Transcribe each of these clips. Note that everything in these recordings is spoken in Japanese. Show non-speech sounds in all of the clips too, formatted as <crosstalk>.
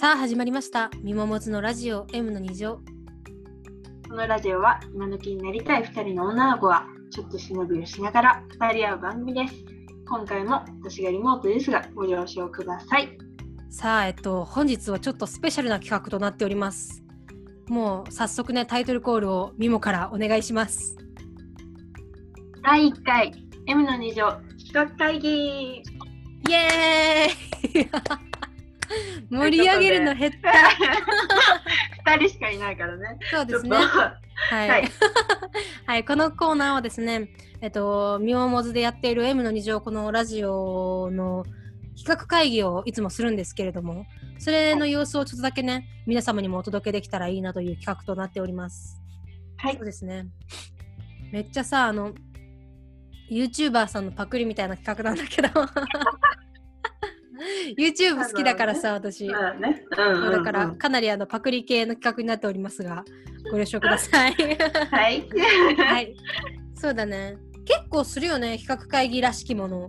さあ始まりました。みももずのラジオ M の2乗。このラジオは今時になりたい2人の女の子がちょっと忍びをしながら語り合う番組です。今回も私がリモートですがご了承ください。さあ、えっと、本日はちょっとスペシャルな企画となっております。もう早速ね、タイトルコールをみもからお願いします。第1回 M の2乗企画会議イエーイ <laughs> 盛り上げるの減った。<laughs> 2人しかいないからね。そうですね。はい、はい <laughs> はい、このコーナーはですね、えっと、みおもずでやっている M の2乗、このラジオの企画会議をいつもするんですけれども、それの様子をちょっとだけね、皆様にもお届けできたらいいなという企画となっております。とはいそうですね。めっちゃさ、あの、YouTuber さんのパクリみたいな企画なんだけど。<laughs> YouTube 好きだからさ、私。ね。うんうんうんだから、かなりあのパクリ系の企画になっておりますが、ご了承ください。はい。<laughs> はい。そうだね。結構するよね、企画会議らしきもの。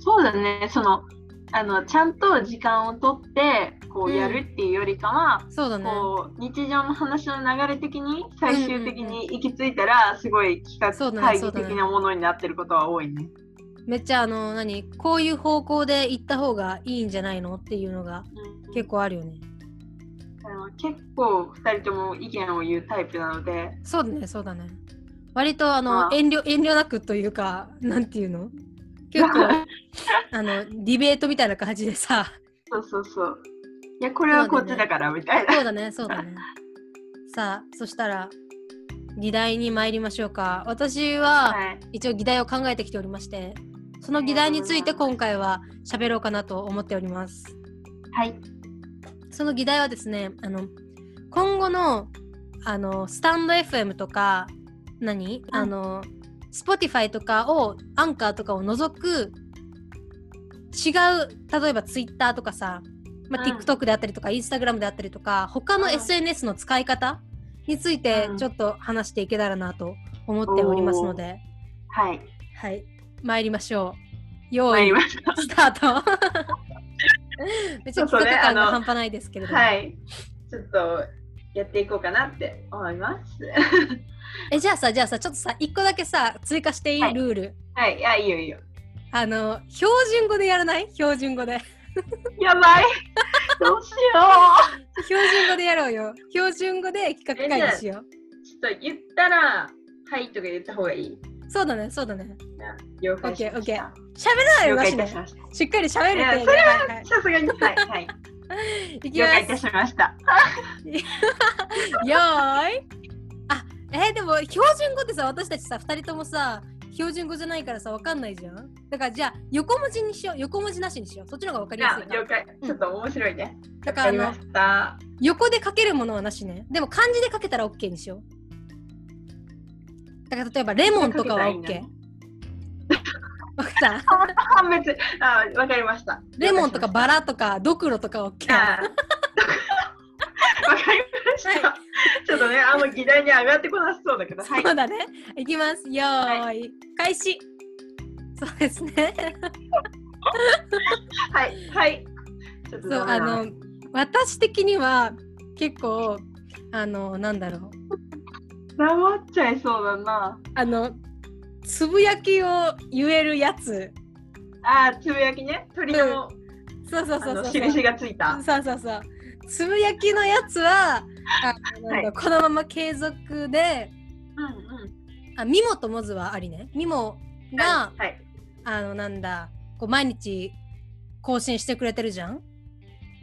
そうだね。そのあのちゃんと時間をとってこうやるっていうよりかは、そうだね。こう日常の話の流れ的に最終的に行き着いたら、すごい企画会議的なものになってることは多いね。めっちゃあの、何こういう方向で行った方がいいんじゃないのっていうのがうん結構あるよね。あの結構2人とも意見を言うタイプなので、そうだね、そうだね。割とあのあ遠慮遠慮なくというか、なんていうの？結構 <laughs> あのディベートみたいな感じでさ、そうそうそう。いや、これはこっちだからみたいな。そうだね、そうだね。さあ、そしたら議題に参りましょうか。私ははい。一応議題を考えてきておりまして、その議題について今回は喋ろうかなと思っております。はい。その議題はですね、あの今後のあのスタンド FM とか何、あの Spotify とかをアンカーとかを除く違う例えば Twitter とかさ、まあ、うん。TikTok であったりとか Instagram であったりとか他のうん。SNS の使い方についてうん。ちょっと話していけたらなと思っておりますので、はい。はい参りましょう。用意参りましょスタート <laughs> めっちゃ企画そうそうねあの感が半端ないですけれう。ども。はい。ちょっとやっていこうかなって思います。<laughs> えじゃあさじゃあさちょっとさ一個だけさ追加していい、はいルールはい。いや、いいよいいよ。あの標準語でやらない？標準語で <laughs> やばい。どうしよ標準語でやろうよ標準語で企画会議しようう。ちょっと言ったら、はいとか言った方がいい？そうだねそうだね了解しましオッケーた。喋らないよ了解なしっかり喋るってそれはさすがに、はい、はい。<laughs> いきま了解いたすしました。<laughs> よーいあえーでも標準語ってさ私たちさ2人ともさ標準語じゃないからさわかんないじゃんだからじゃあ横文字にしよう横文字なしにしようそっちの方がわかりやすい了解。ちょっと面白いね。だからあのわかりました。横で書けるものはなしね。でも漢字で書けたら OK にしよう。だから例えばレモンとかは OK。わかった判別。<laughs> あ、わかりました。レモンとかバラ。ラとかドクロとか OK。あわかりました。はちょっとね、あんま議題に上がってこなさそうだけど、はい。そうだね。いきます。よーい。は開始。そうですね。はい。はい。そう、あの、私的には結構、あの、なんだろう。黙っちゃいそうだな。あの、つぶやきを言えるやつ。あー、つぶやきね。鳥の,、そうそうあのそうそう。印がついた。そうそうそう。つぶやきのやつは、あのはいこのまま継続で、うんうん。あミモとモズはありね。ミモが、はい。あのなんだ、こう毎日更新してくれてるじゃん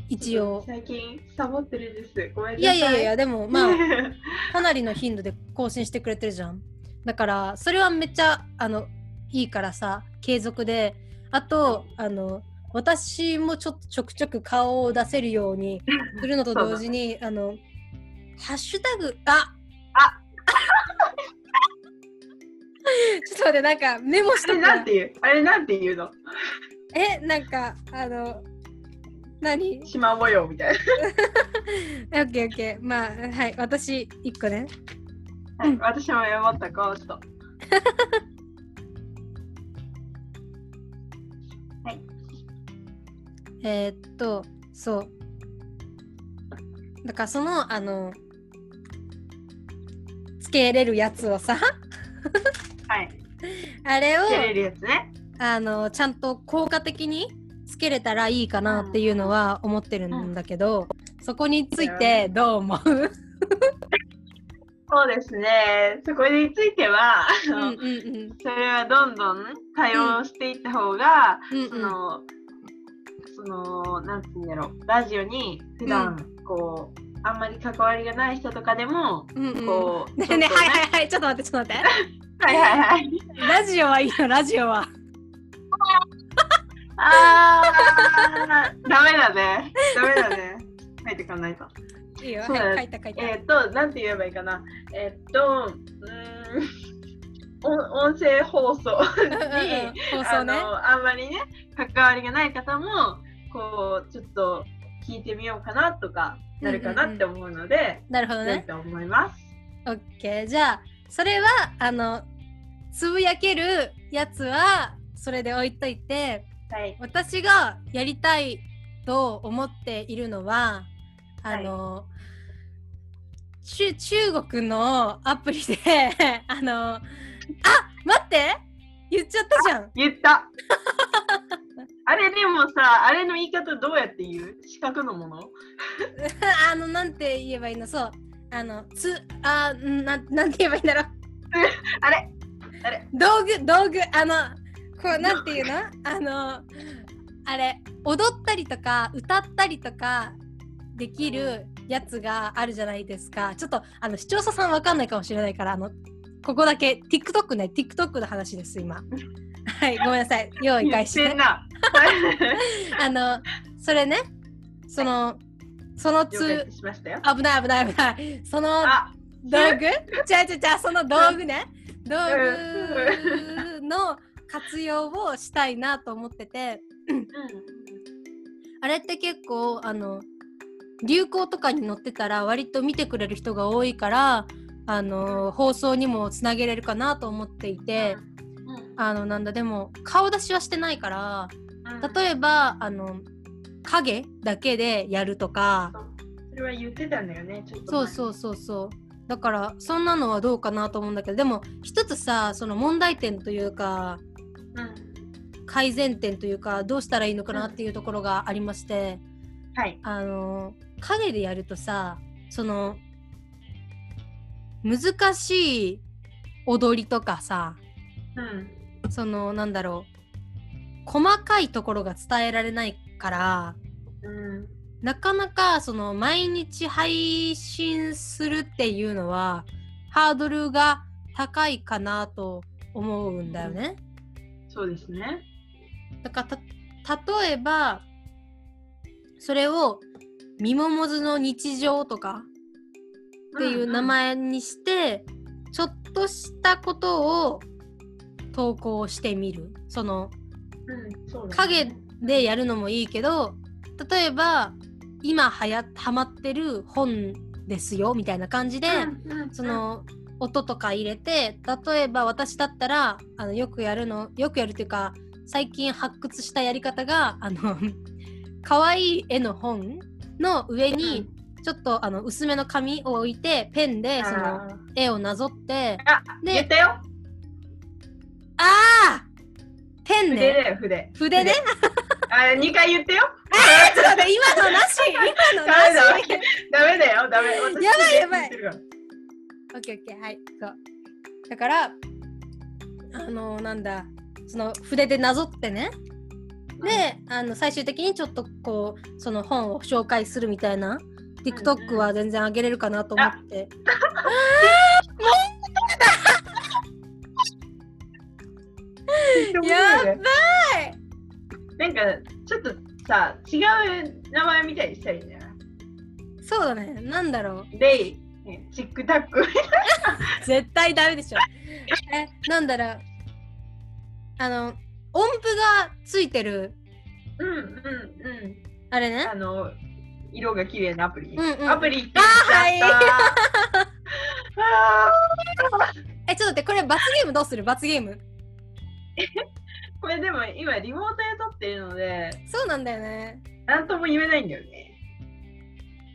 一応。最近サボってるんです。ごめんなさい。いやいやいや、でもまあ、は <laughs> かなりの頻度で更新してくれてるじゃん。だから、それはめっちゃ、あの、いいからさ、継続で。あと、あの、私もちょっとちょくちょく顔を出せるようにするのと同時に、<laughs> あの、ハッシュタグ、ああ <laughs> ちょっと待って、なんかメモしあれなんていうあれなんていうの？え、なんか、あの、何？縞模様みたいオッケーオッケー。まあ、はい、私、一個ね。な。はい、私もメモったこうと。<laughs> えーっと、そう。だからそのあのつけれるやつをさはい。<laughs> あれをつけれるやつね。あのちゃんと効果的につけれたらいいかなっていうのは思ってるんだけど、そこについてどう思う？そうですね。そこについては、あうんのうんうん。それはどんどん多用していった方が、うんその、その、なんて言うんだろう、ラジオに普段、こう、あんまり関わりがない人とかでも、うんうん。こう、ねえねえちょっとはいはいはい。ちょっと待ってちょっと待って。<laughs> はいはいはい。ラジオはいいよラジオはあー、ダメだね。ダメだね。書いてかないと。いいよそうだはい書いた書いた、えーっと、なんて言えばいいかな。えーっと、うーん、音音声放送に、放送ねあのあんまりね関わりがない方もこうちょっと聞いてみようかなとかなるかなって思うので、なるほどねと思います。オッケーじゃあそれはあのつぶやけるやつはそれで置いといてはい。私がやりたいと思っているのはあの、中中国のアプリで <laughs> あのあ待って！言っちゃったじゃん。言った。<laughs> あれでもさ、あれの言い方どうやって言う？四角のもの？<laughs> あのなんて言えばいいの？そう。あのつあんなんなんて言えばいいんだろう。あれ？あれ？道具道具あのこうなんていうの？あのあれ踊ったりとか歌ったりとかできるやつがあるじゃないですか。ちょっとあの視聴者さんわかんないかもしれないからあのここだけ TikTok ね。TikTok の話です今。<laughs> はいごめんなさい。用意言開始。<laughs> あのそれねそのその了解つし。危ない危ない危ない。そのあ、道具？ちゃうちゃうちゃうその道具ね。道具の活用をしたいなと思っててうん。あれって結構あの流行とかに載ってたら割と見てくれる人が多いからあの放送にもつなげれるかなと思っていてあのなんだでも顔出しはしてないから例えばあの影だけでやるとかそれは言ってたんだよね。ちょっとそうそうそうそうだからそんなのはどうかなと思うんだけどでも一つさその問題点というか。改善点というかどうしたらいいのかなっていうところがありまして、はい。あの影でやるとさその難しい踊りとかさうん。そのなんだろう細かいところが伝えられないからうん。なかなかその毎日配信するっていうのはハードルが高いかなと思うんだよね。そうですね。だからた例えばそれを「みももずの日常」とかっていう名前にして、ちょっとしたことを投稿してみるそのうん。うん。そね影でやるのもいいけど例えば今はやはまってる本ですよみたいな感じで、うんうんその音とか入れて例えば私だったらあのよくやるのよくやるっていうか最近発掘したやり方があの <laughs> 可愛い絵の本の上にちょっとあの薄めの紙を置いてペンでそのあー絵をなぞってあ、で言ったよ。あーペン筆ね。だよ、筆。筆ねあ、二回言ってよ。<laughs> えちょっと待って今のなし？今のなし？だ。ダメだよ、ダメ。私やばいやばいオッケーオッケーはいそう。だからあのなんだその筆でなぞってね。であの最終的にちょっとこうその本を紹介するみたいな。TikTok は全然上げれるかなと思って、<laughs> やばい。なんか、ちょっとさ、違う名前みたいにしたらいいんじゃない？そうだね。なんだろう。レイ、ねチックタック。<laughs> 絶対ダメでしょ。えなんだろう。あの音符がついてる。うんうんうん。あれね。あの、色が綺麗なアプリ。うんうん。アプリって言っちゃった。あ <laughs> えちょっと待ってこれ罰ゲームどうする？罰ゲーム？ー <laughs> これでも今リモートで撮ってるので、そうなんだよね。なんとも言えないんだよね。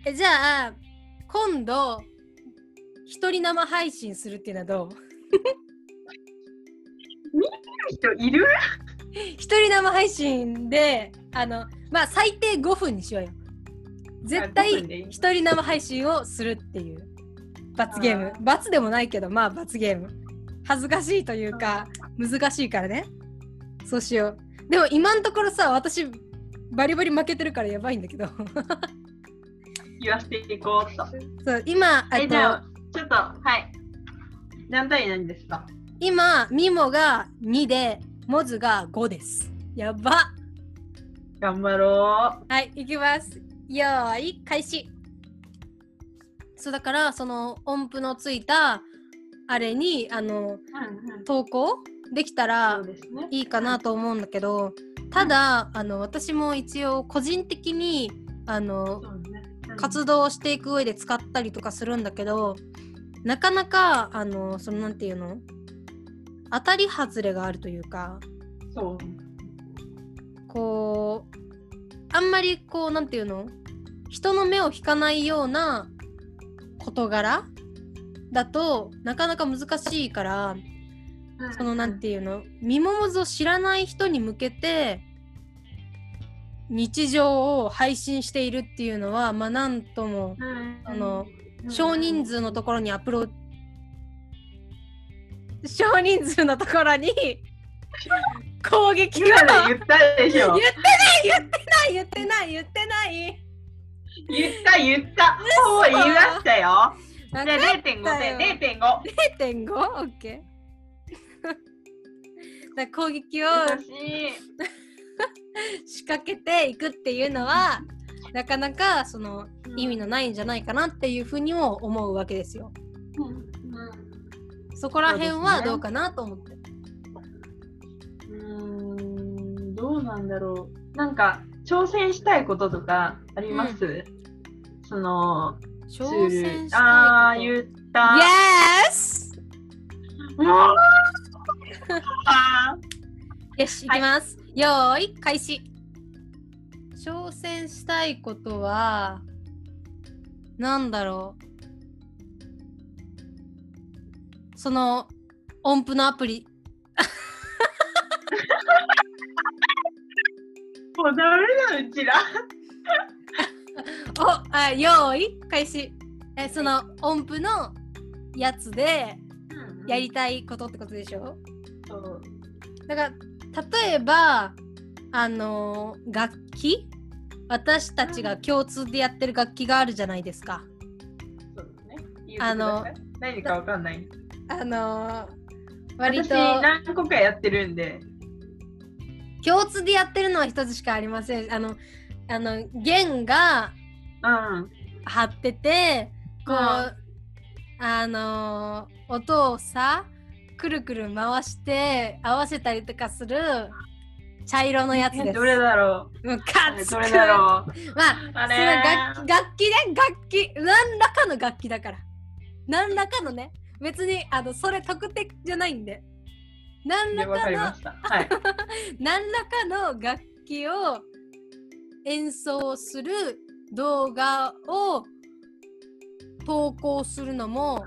えじゃあ今度一人生配信するっていうのはどう？人いる？一人生配信であのまあ最低5分にしようよ。絶あ5対一人生配信をするっていう。罰ゲーム。罰でもないけどまあ罰ゲーム。恥ずかしいというか難しいからね。そうしよう。でも今のところさ私バリバリ負けてるからやばいんだけど。言わせていこうと。そう今えじゃあと、ちょっと、はい。何対何ですか？今ミモが2でモズが5ですやば頑張ろはい、いきます。よーい、開始。そうだから、その音符のついたあれにあのう。うんうん。投稿できたそら。いいかなと思うんだけど、ただあの私も一応個人的にあの活動をしていく上で使ったりとかするんだけど、なかなかあのそのなんていうの？当たり外れがあるというか。そう。こうあんまりこうなんていうの？人の目を引かないような事柄だとなかなか難しいからそのなんていうの？ミモモズを知らない人に向けて日常を配信しているっていうのはまあなんともうん。あのうん。少人数のところにアプロ少人数のところに <laughs> 攻撃今がの言ったでしょ。言ってない言ってない言ってない。言った言った。ほぼ言いましたよ。じゃあ言ってない0.5たよ点0.5 0.5? オッケー。<laughs> だから攻撃を <laughs> 仕掛けていくっていうのはなかなかその意味のないんじゃないかなっていうふうにも思うわけですよ。うんうんそこら辺はどうかなと思って。うーんどうなんだろうなんか挑戦したいこととかあります、その挑戦したああいこと。言った、Yes! <laughs> よし、いきます。よーい、開始。挑戦したいことは、なんだろう。その音符のアプリ。ーもうダメだうちら <laughs> おあよーい、開始。え、その音符のやつでやりたいことってことでしょ？そうだから、例えば、あのー楽器？私たちが共通でやってる楽器があるじゃないですか。そうですね。あの何かわかんない。あのー割私と何個かやってるんで。共通でやってるのは一つしかありません。あの、あの弦がうん。張ってて、こう、うん。あのー音をさ、くるくる回して合わせたりとかする茶色のやつです。どれだろムカつくうどれだろう？まあ、あれその楽器楽器ね、楽器、何らかの楽器だから。何らかのね、別にあのそれ特定じゃないんで。何らわかかのはい。<laughs> 何らかの楽器を演奏する動画を投稿するのも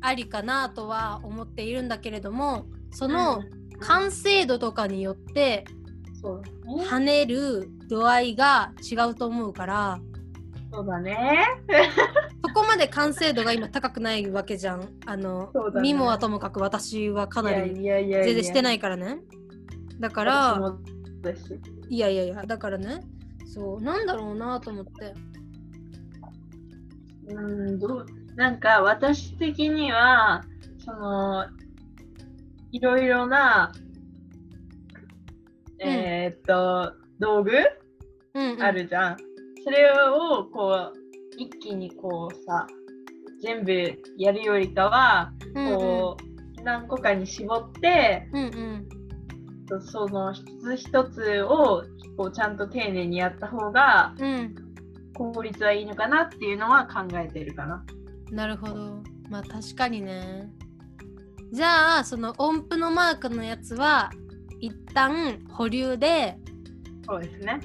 ありかなとは思っているんだけれどもそのうん。完成度とかによって跳ねる度合いが違うと思うから。そうだね。<laughs> そこまで完成度が今高くないわけじゃん。あの、ね。ミモはともかく私はかなりいやいやいや全然してないいからね。だか私ら、いやいやいや、だからね、そう、なんだろうなと思って。うんどうなんか私的にはそのいろいろな、えーっと道具うん、うん、あるじゃん、それをこう一気にこうさ全部やるよりかはうんうん。こう、何個かに絞ってうんうん。その一つ一つをこうちゃんと丁寧にやった方がうん。効率はいいのかなっていうのは考えてるかな。なるほど。まあ確かにね。じゃあ、その音符のマークのやつは、一旦保留で、そうですね。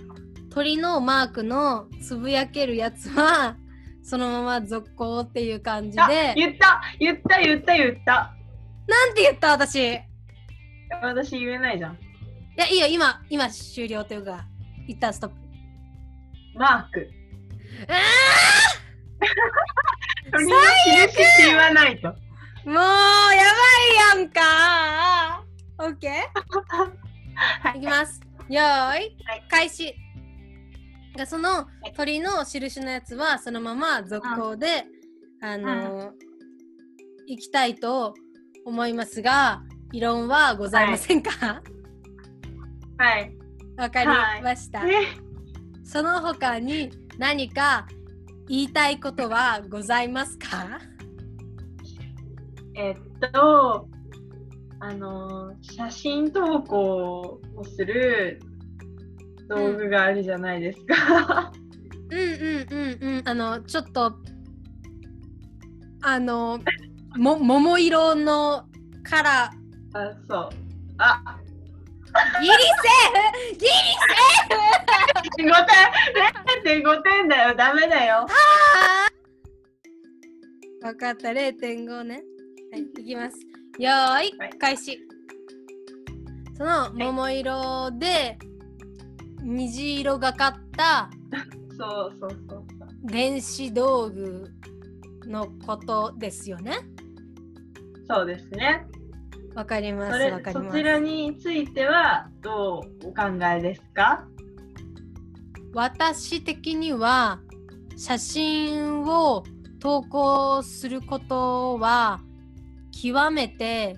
鳥のマークのつぶやけるやつは、<laughs> そのまま続行っていう感じあで言った言った言った言ったなんて言った私い私言えないじゃん。やいいよ今今終了というか一旦ストップマーク。あ鳥の印って言わないと。ーもうやばいやんか。オッケーいきます。よーい、はい。開始。がその鳥の印のやつはそのまま続行で、あのー行きたいと思いますが異論はございませんか？はい。わ、かりました、えその他に何か言いたいことはございますか？えっと、あの、写真投稿をする道具があるじゃないですか。うんうんうんうんあのちょっとあのも桃色のカラーあ、そう。あ、ギリセーフギリセーフ5点 !0.5 点だよ、ダメだよ。分かった0.5ねはいいきますよーい、はい開始その桃色で虹色がかったそうそうそう。電子道具のことですよねそうですね。わかりますそかります。そちらについてはどうお考えですか？私的には写真を投稿することは極めて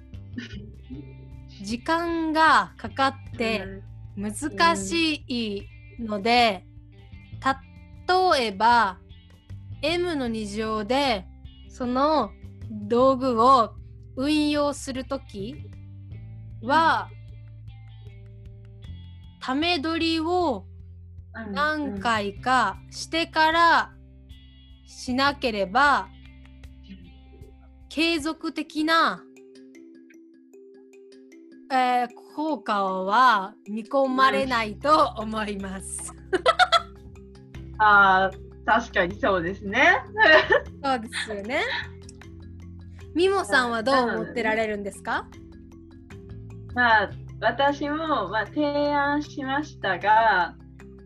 時間がかかって難しいので、例えば m の2乗でその道具を運用するときは、ため撮りをうん何回かしてからしなければ継続的な、えー効果は見込まれないと思います。ああ、確かにそうですね。<laughs> そうですよね。ミモさんはどう思ってられるんですか？まあ、私も、まあ、提案しましたが、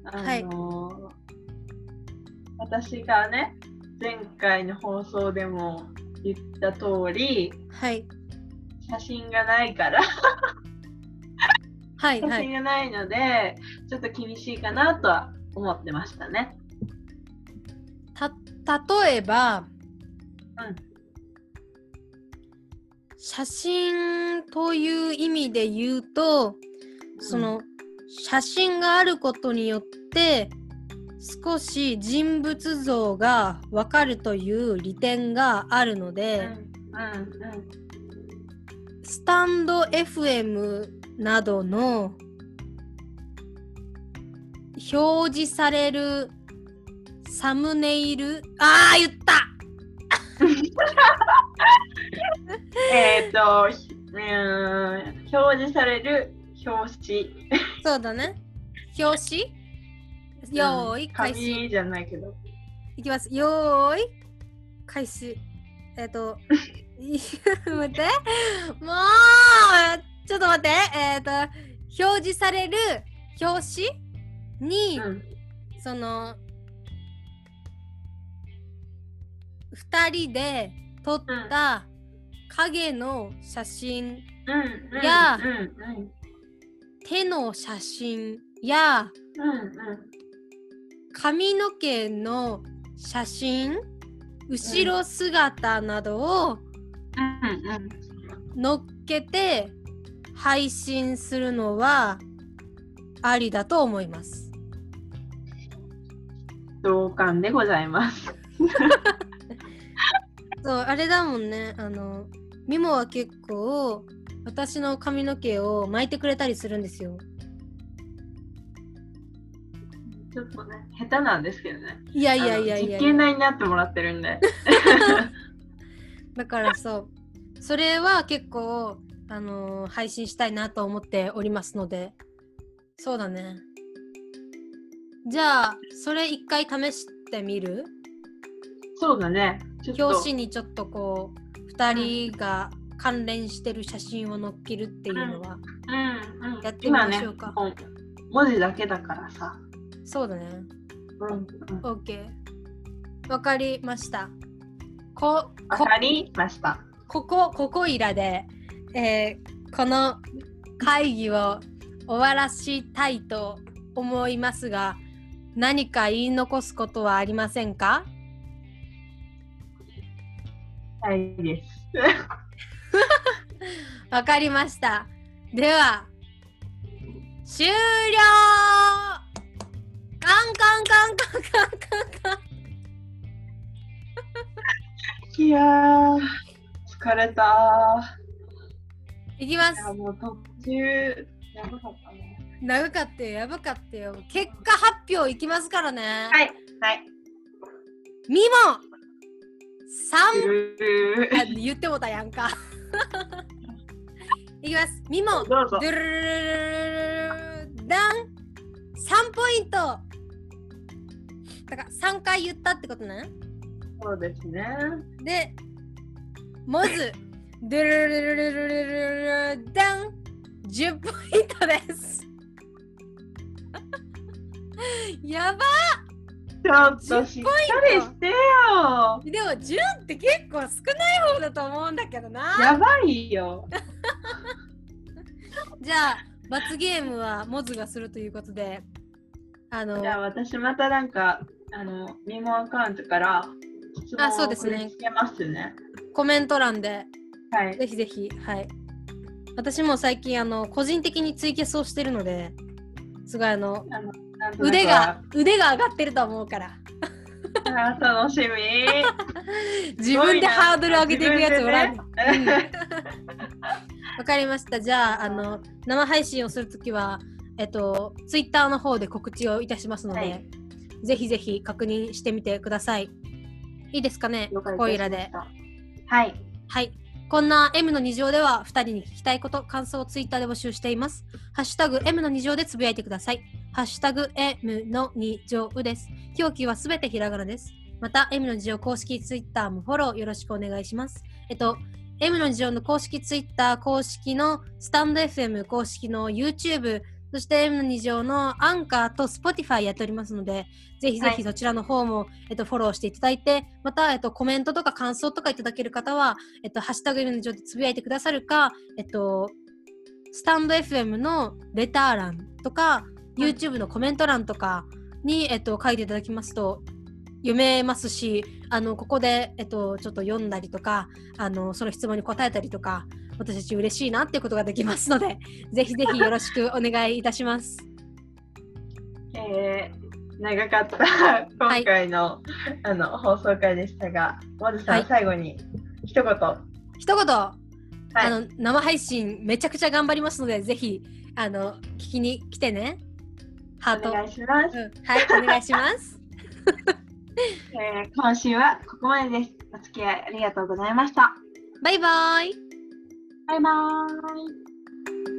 あの私がね、前回の放送でも言った通り、はい。写真がないから、はいはい。写真がないので、ちょっと厳しいかなとは思ってましたね。た例えば、うん写真という意味で言うと、その写真があることによって少し人物像がわかるという利点があるのうん、で。スタンド FM などの表示されるサムネイルあー言ったえっ、と、うーん、表示される表紙。そうだね。表紙？よーい、開始。紙じゃないけど。いきます。よーい開始。えっ、と <laughs> い待って。もうちょっと待って。えっ、と表示される表紙に、うん、その2人で撮った影の写真、うん、うん、やうん、うん、手の写真やうん、うん。髪の毛の写真後ろ姿などをうんうん、乗っけて配信するのはありだと思います。同感でございます。<laughs> そうあれだもんねあのミモは結構私の髪の毛を巻いてくれたりするんですよ。ちょっとね、下手なんですけどね。いやいやいやいやあの実験台になってもらってるんで。<laughs> だからそうそれは結構あのー配信したいなと思っておりますのでそうだねじゃあそれ一回試してみる？そうだね。表紙にちょっとこう2人が関連してる写真を載っけるっていうのは、うんうん、やってみましょうか今ね、文字だけだからさ。そうだね。うんうん、OK。わかりました。こわこかりました。ここここいらで、えーこの会議を終わらしたいと思いますが何か言い残すことはありませんか？はいです。わかりました。では終了カンカンカンカンカンカンカンいやー、疲れたいきますや、もう途中、やばかったね。長かったよやばかったよ結果発表いきますからねはい、はい。ミモ 3! 言ってもたやんか。<laughs> いきます。みも、どうぞ。ドゥルルルポイントだから三回言ったってことね。そうですね。で、モズ、ドゥルルルルルルルダン !10 ポイントです。やばっちょっとしっかりしてよ。でも10って結構少ない方だと思うんだけどな。やばいよ。<laughs> じゃあ罰ゲームはモズがするということであのじゃあ私またなんか、あの、ミモアカウントから質問あそうをですね送りつけますね。コメント欄ではい。ぜひぜひはい私も最近あの個人的にツイキャスをしてるのですごいあのあの腕が腕が上がってると思うから。あー楽しみ。<laughs> 自分でハードル上げていくやつおらわねかりました。じゃああの生配信をするときはえっとツイッターの方で告知をいたしますので、はい。ぜひぜひ確認してみてください。いいですかね？了解。いたしましたここいらで。はい。はい。こんな M の2乗では2人に聞きたいこと、感想をツイッターで募集しています。ハッシュタグ M の2乗でつぶやいてください。ハッシュタグ M の2乗です。表記はすべてひらがなです。また M の2乗公式ツイッターもフォローよろしくお願いします。えっと、M の2乗の公式ツイッター、公式のスタンド FM、公式の YouTube、そして M の2乗のアンカーと Spotify やっておりますので、ぜひぜはいひそちらの方も、えっと、フォローしていただいて、また、えっと、コメントとか感想とかいただける方は、えっと、ハッシュタグ M の上でつぶやいてくださるか、えっと、スタンド FM のレター欄とか、YouTube のコメント欄とかに、えっと、書いていただきますと、読めますし、あの、ここで、えっと、ちょっと読んだりとか、あの、その質問に答えたりとか、私たち嬉しいなっていうことができますので、<laughs> ぜひぜひよろしくお願いいたします。えー、長かった今回の,、あの放送回でしたが、まずさん、はい最後に一言。一言、はいあの生配信めちゃくちゃ頑張りますので、ぜひあの聞きに来てね。ハート。お願いします。うんはい、お願いします。<laughs> えー今週はここまでです。お付き合いありがとうございました。バイバイ。バイバーイ。